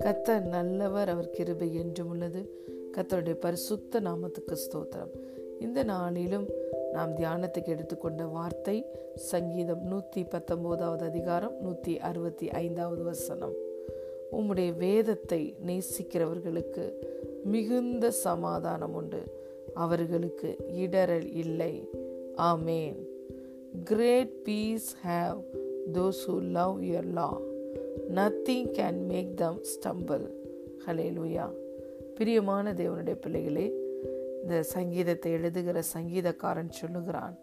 கத்தர் நல்லவர் அவர் கிருபை என்றும் உள்ளது. கத்தருடைய பரிசுத்த நாமத்துக்கு ஸ்தோத்திரம். இந்த நாளிலும் நாம் தியானத்துக்கு எடுத்துக்கொண்ட வார்த்தை சங்கீதம் நூற்றி பத்தொம்போதாவது அதிகாரம் நூற்றி அறுபத்தி ஐந்தாவது வசனம். உம்முடைய வேதத்தை நேசிக்கிறவர்களுக்கு மிகுந்த சமாதானம் உண்டு. அவர்களுக்கு இடரல் இல்லை. Amen. Great peace have those who love your law nothing can make them stumble hallelujah பிரியமான தேவனுடைய பிள்ளைகளே இந்த சங்கீதத்தை எழுதுகிற சங்கீதக்காரன் சொல்லுகிறான்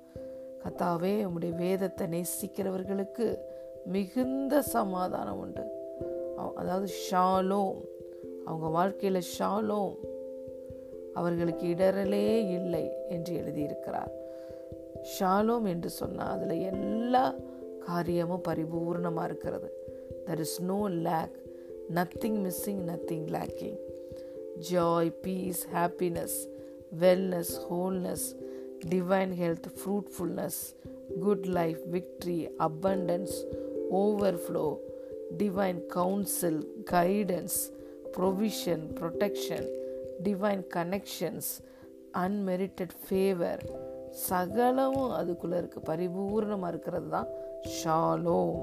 கத்தாவே உம்முடைய வேதத்தை நேசிக்கிறவர்களுக்கு மிகுந்த சமாதானம் உண்டு. அதாவது ஷாலோம். அவங்க வாழ்க்கையில் ஷாலோம். அவர்களுக்கு இடரலே இல்லை என்று எழுதியிருக்கிறார். ஷாலோம் என்று சொன்னால் அதில் எல்லா காரியமும் பரிபூர்ணமாக இருக்கிறது. There is no lack nothing missing nothing lacking joy peace happiness wellness wholeness divine health fruitfulness good life victory abundance overflow divine counsel guidance provision protection divine connections unmerited favour சகலமும் அதுக்குள்ளே இருக்குது பரிபூர்ணமாக இருக்கிறது தான் ஷாலோம்.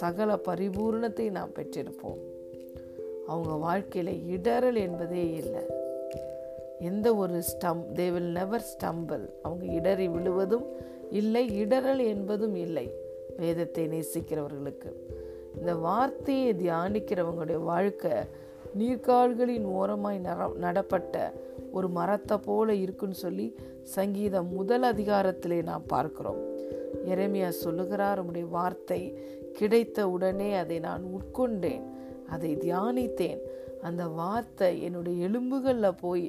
சகல பரிபூர்ணத்தை நாம் பெற்றிருப்போம். அவங்க வாழ்க்கையில் இடரல் என்பதே இல்லை. எந்த ஒரு ஸ்டம் தே வில் நெவர் ஸ்டம்பிள் அவங்க இடறி விழுவதும் இல்லை இடரல் என்பதும் இல்லை. வேதத்தை நேசிக்கிறவர்களுக்கு. இந்த வார்த்தையை தியானிக்கிறவங்களுடைய வாழ்க்கை நீர்கால்களின் ஓரமாய் நடப்பட்ட ஒரு மரத்தை போல இருக்குன்னு சொல்லி சங்கீதம் முதல் அதிகாரத்திலே நாம் பார்க்கிறோம். எரேமியா சொல்லுகிறார் உடைய வார்த்தை கிடைத்த உடனே அதை நான் உட்கொண்டேன் அதை தியானித்தேன். அந்த வார்த்தை என்னுடைய எலும்புகளில் போய்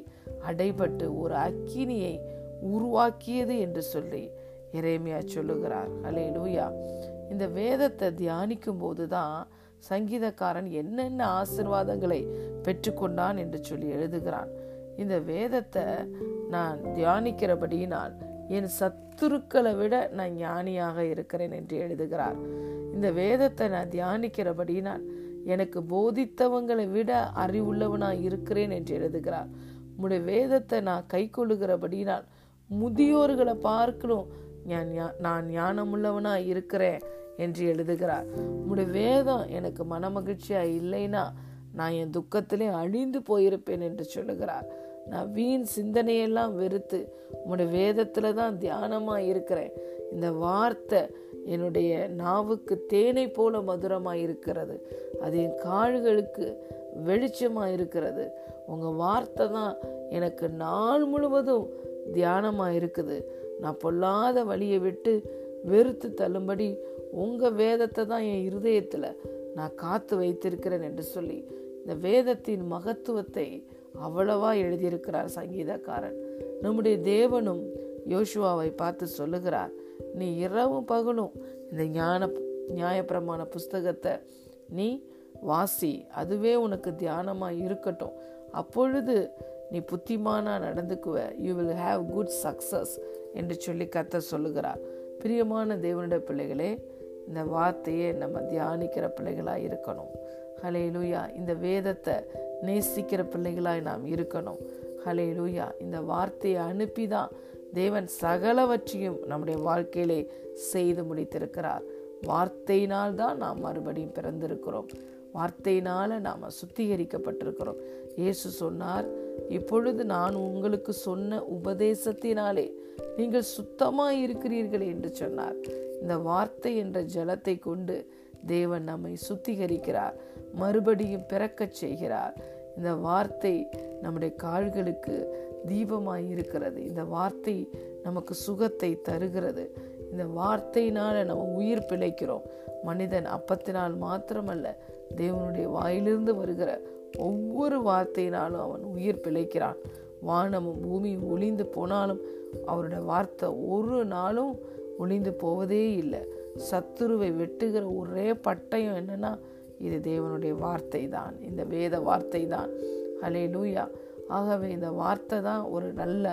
அடைபட்டு ஒரு அக்கினியை உருவாக்கியது என்று சொல்லி இறைமையா சொல்லுகிறார். அலே லூயா இந்த வேதத்தை தியானிக்கும் போதுதான் சங்கீதக்காரன் என்னென்ன ஆசிர்வாதங்களை பெற்றுக்கொண்டான் என்று சொல்லி எழுதுகிறான். இந்த வேதத்தை நான் தியானிக்கிறபடியினால் என் சத்துருக்களை விட நான் ஞானியாக இருக்கிறேன் என்று எழுதுகிறார். இந்த வேதத்தை நான் தியானிக்கிறபடியினால் எனக்கு போதித்தவங்களை விட அறிவுள்ளவனாக இருக்கிறேன் என்று எழுதுகிறார். உம்முடைய வேதத்தை நான் கை கொள்ளுகிறபடினால் முதியோர்களை பார்க்கணும். நான் ஞானமுள்ளவனா இருக்கிறேன் என்று எழுதுகிறார். உம்முடைய வேதம் எனக்கு மனமகிழ்ச்சியா இல்லைன்னா நான் என் துக்கத்திலே அழிந்து போயிருப்பேன் என்று சொல்லுகிறார். நான் வீண் சிந்தனையெல்லாம் வெறுத்து உங்களுடைய வேதத்துல தான் தியானமா இருக்கிறேன். இந்த வார்த்தை என்னுடைய நாவுக்கு தேனை போல மதுரமாக இருக்கிறது. அது என் கால்களுக்கு வெளிச்சமாக இருக்கிறது. உங்கள் வார்த்தை தான் எனக்கு நாள் முழுவதும் தியானமாக இருக்குது. நான் பொல்லாத வழியை விட்டு வெறுத்து தள்ளும்படி உங்கள் வேதத்தை தான் என் இருதயத்தில் நான் காத்து வைத்திருக்கிறேன் என்று சொல்லி இந்த வேதத்தின் மகத்துவத்தை அவ்வளவா எழுதியிருக்கிறார் சங்கீதக்காரன். நம்முடைய தேவனும் யோசுவாவை பார்த்து சொல்லுகிறார் நீ இரவும் பகலும் இந்த ஞான நியாயப்பிரமான புஸ்தகத்தை நீ வாசி. அதுவே உனக்கு தியானமாக இருக்கட்டும். அப்பொழுது நீ புத்திமானா நடந்துக்குவ. You will have good success என்று சொல்லி கத்த சொல்லுகிறார். பிரியமான தேவனுடைய பிள்ளைகளே இந்த வார்த்தையை நம்ம தியானிக்கிற பிள்ளைகளாக இருக்கணும். ஹலே லூயா இந்த வேதத்தை நேசிக்கிற பிள்ளைகளாய் நாம் இருக்கணும். ஹலே லூயா இந்த வார்த்தையை அனுப்பி தான் தேவன் சகலவற்றையும் நம்முடைய வாழ்க்கையிலே செய்து முடித்திருக்கிறார். வார்த்தையினால் தான் நாம் மறுபடியும் பிறந்திருக்கிறோம். வார்த்தையினால் நாம் சுத்திகரிக்கப்பட்டிருக்கிறோம். இயேசு சொன்னார் இப்பொழுது நான் உங்களுக்கு சொன்ன உபதேசத்தினாலே நீங்கள் சுத்தமாக இருக்கிறீர்கள் என்று சொன்னார். இந்த வார்த்தை என்ற ஜலத்தை கொண்டு தேவன் நம்மை சுத்திகரிக்கிறார் மறுபடியும் பிறக்கச் செய்கிறார். இந்த வார்த்தை நம்முடைய கால்களுக்கு தீபமாய் இருக்கிறது. இந்த வார்த்தை நமக்கு சுகத்தை தருகிறது. இந்த வார்த்தையினால் நம்ம உயிர் பிழைக்கிறோம். மனிதன் அப்பத்தினால் மாத்திரமல்ல தேவனுடைய வாயிலிருந்து வருகிற ஒவ்வொரு வார்த்தையினாலும் அவன் உயிர் பிழைக்கிறான். வானமும் பூமியும் ஒளிந்து போனாலும் அவருடைய வார்த்தை ஒரு நாளும் ஒளிந்து போவதே இல்லை. சத்துருவை வெட்டுகிற ஒரே பட்டயம் என்னன்னா இது தேவனுடைய வார்த்தை தான் இந்த வேத வார்த்தை தான் அலே லூயா ஆகவே இந்த வார்த்தை தான் ஒரு நல்ல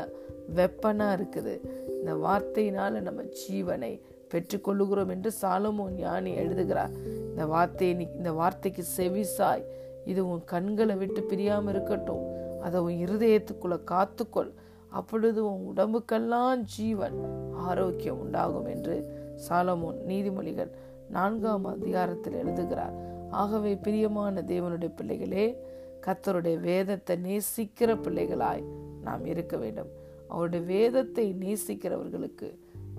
வெப்பனாக இருக்குது. இந்த வார்த்தையினால் நம்ம ஜீவனை பெற்றுக்கொள்ளுகிறோம் என்று சாலமோன் ஞானி எழுதுகிறார். இந்த வார்த்தையை நீ இந்த வார்த்தைக்கு செவிசாய் இது உன் கண்களை விட்டு பிரியாமல் இருக்கட்டும். அதை உன் இருதயத்துக்குள்ள காத்துக்கொள். அப்பொழுது உன் உடம்புக்கெல்லாம் ஜீவன் ஆரோக்கியம் உண்டாகும் என்று சாலமோன் நீதிமொழிகள் நான்காம் அதிகாரத்தில் எழுதுகிறார். ஆகவே பிரியமான தேவனுடைய பிள்ளைகளே கத்தருடைய வேதத்தை நேசிக்கிற பிள்ளைகளாய் நாம் இருக்க வேண்டும். அவருடைய வேதத்தை நேசிக்கிறவர்களுக்கு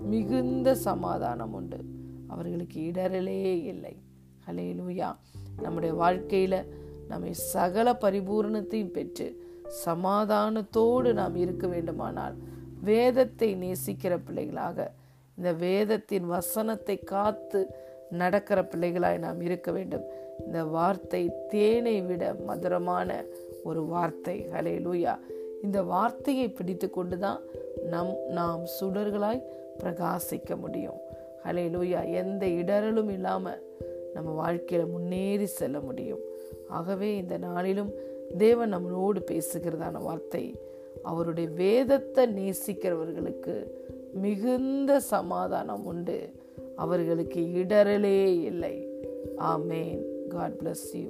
மிகுந்த சமாதானம் உண்டு. அவர்களுக்கு இடரலே இல்லை. ஹலே லூயா நம்முடைய வாழ்க்கையில் நம்மை சகல பரிபூரணத்தையும் பெற்று சமாதானத்தோடு நாம் இருக்க வேண்டுமானால் வேதத்தை நேசிக்கிற பிள்ளைகளாக இந்த வேதத்தின் வசனத்தை காத்து நடக்கிற பிள்ளைகளாய் நாம் இருக்க வேண்டும். இந்த வார்த்தை தேனை விட மதுரமான ஒரு வார்த்தை. ஹலே லூயா இந்த வார்த்தையை பிடித்து கொண்டுதான் நம் நாம் சுடர்களாய் பிரகாசிக்க முடியும். ஹலே லூயா எந்த இடரலும் இல்லாமல் நம்ம வாழ்க்கையில் முன்னேறி செல்ல முடியும். ஆகவே இந்த நாளிலும் தேவன் நம்மளோடு பேசுகிறதான வார்த்தை அவருடைய வேதத்தை நேசிக்கிறவர்களுக்கு மிகுந்த சமாதானம் உண்டு. அவர்களுக்கு இடரலே இல்லை. ஆமேன். God bless you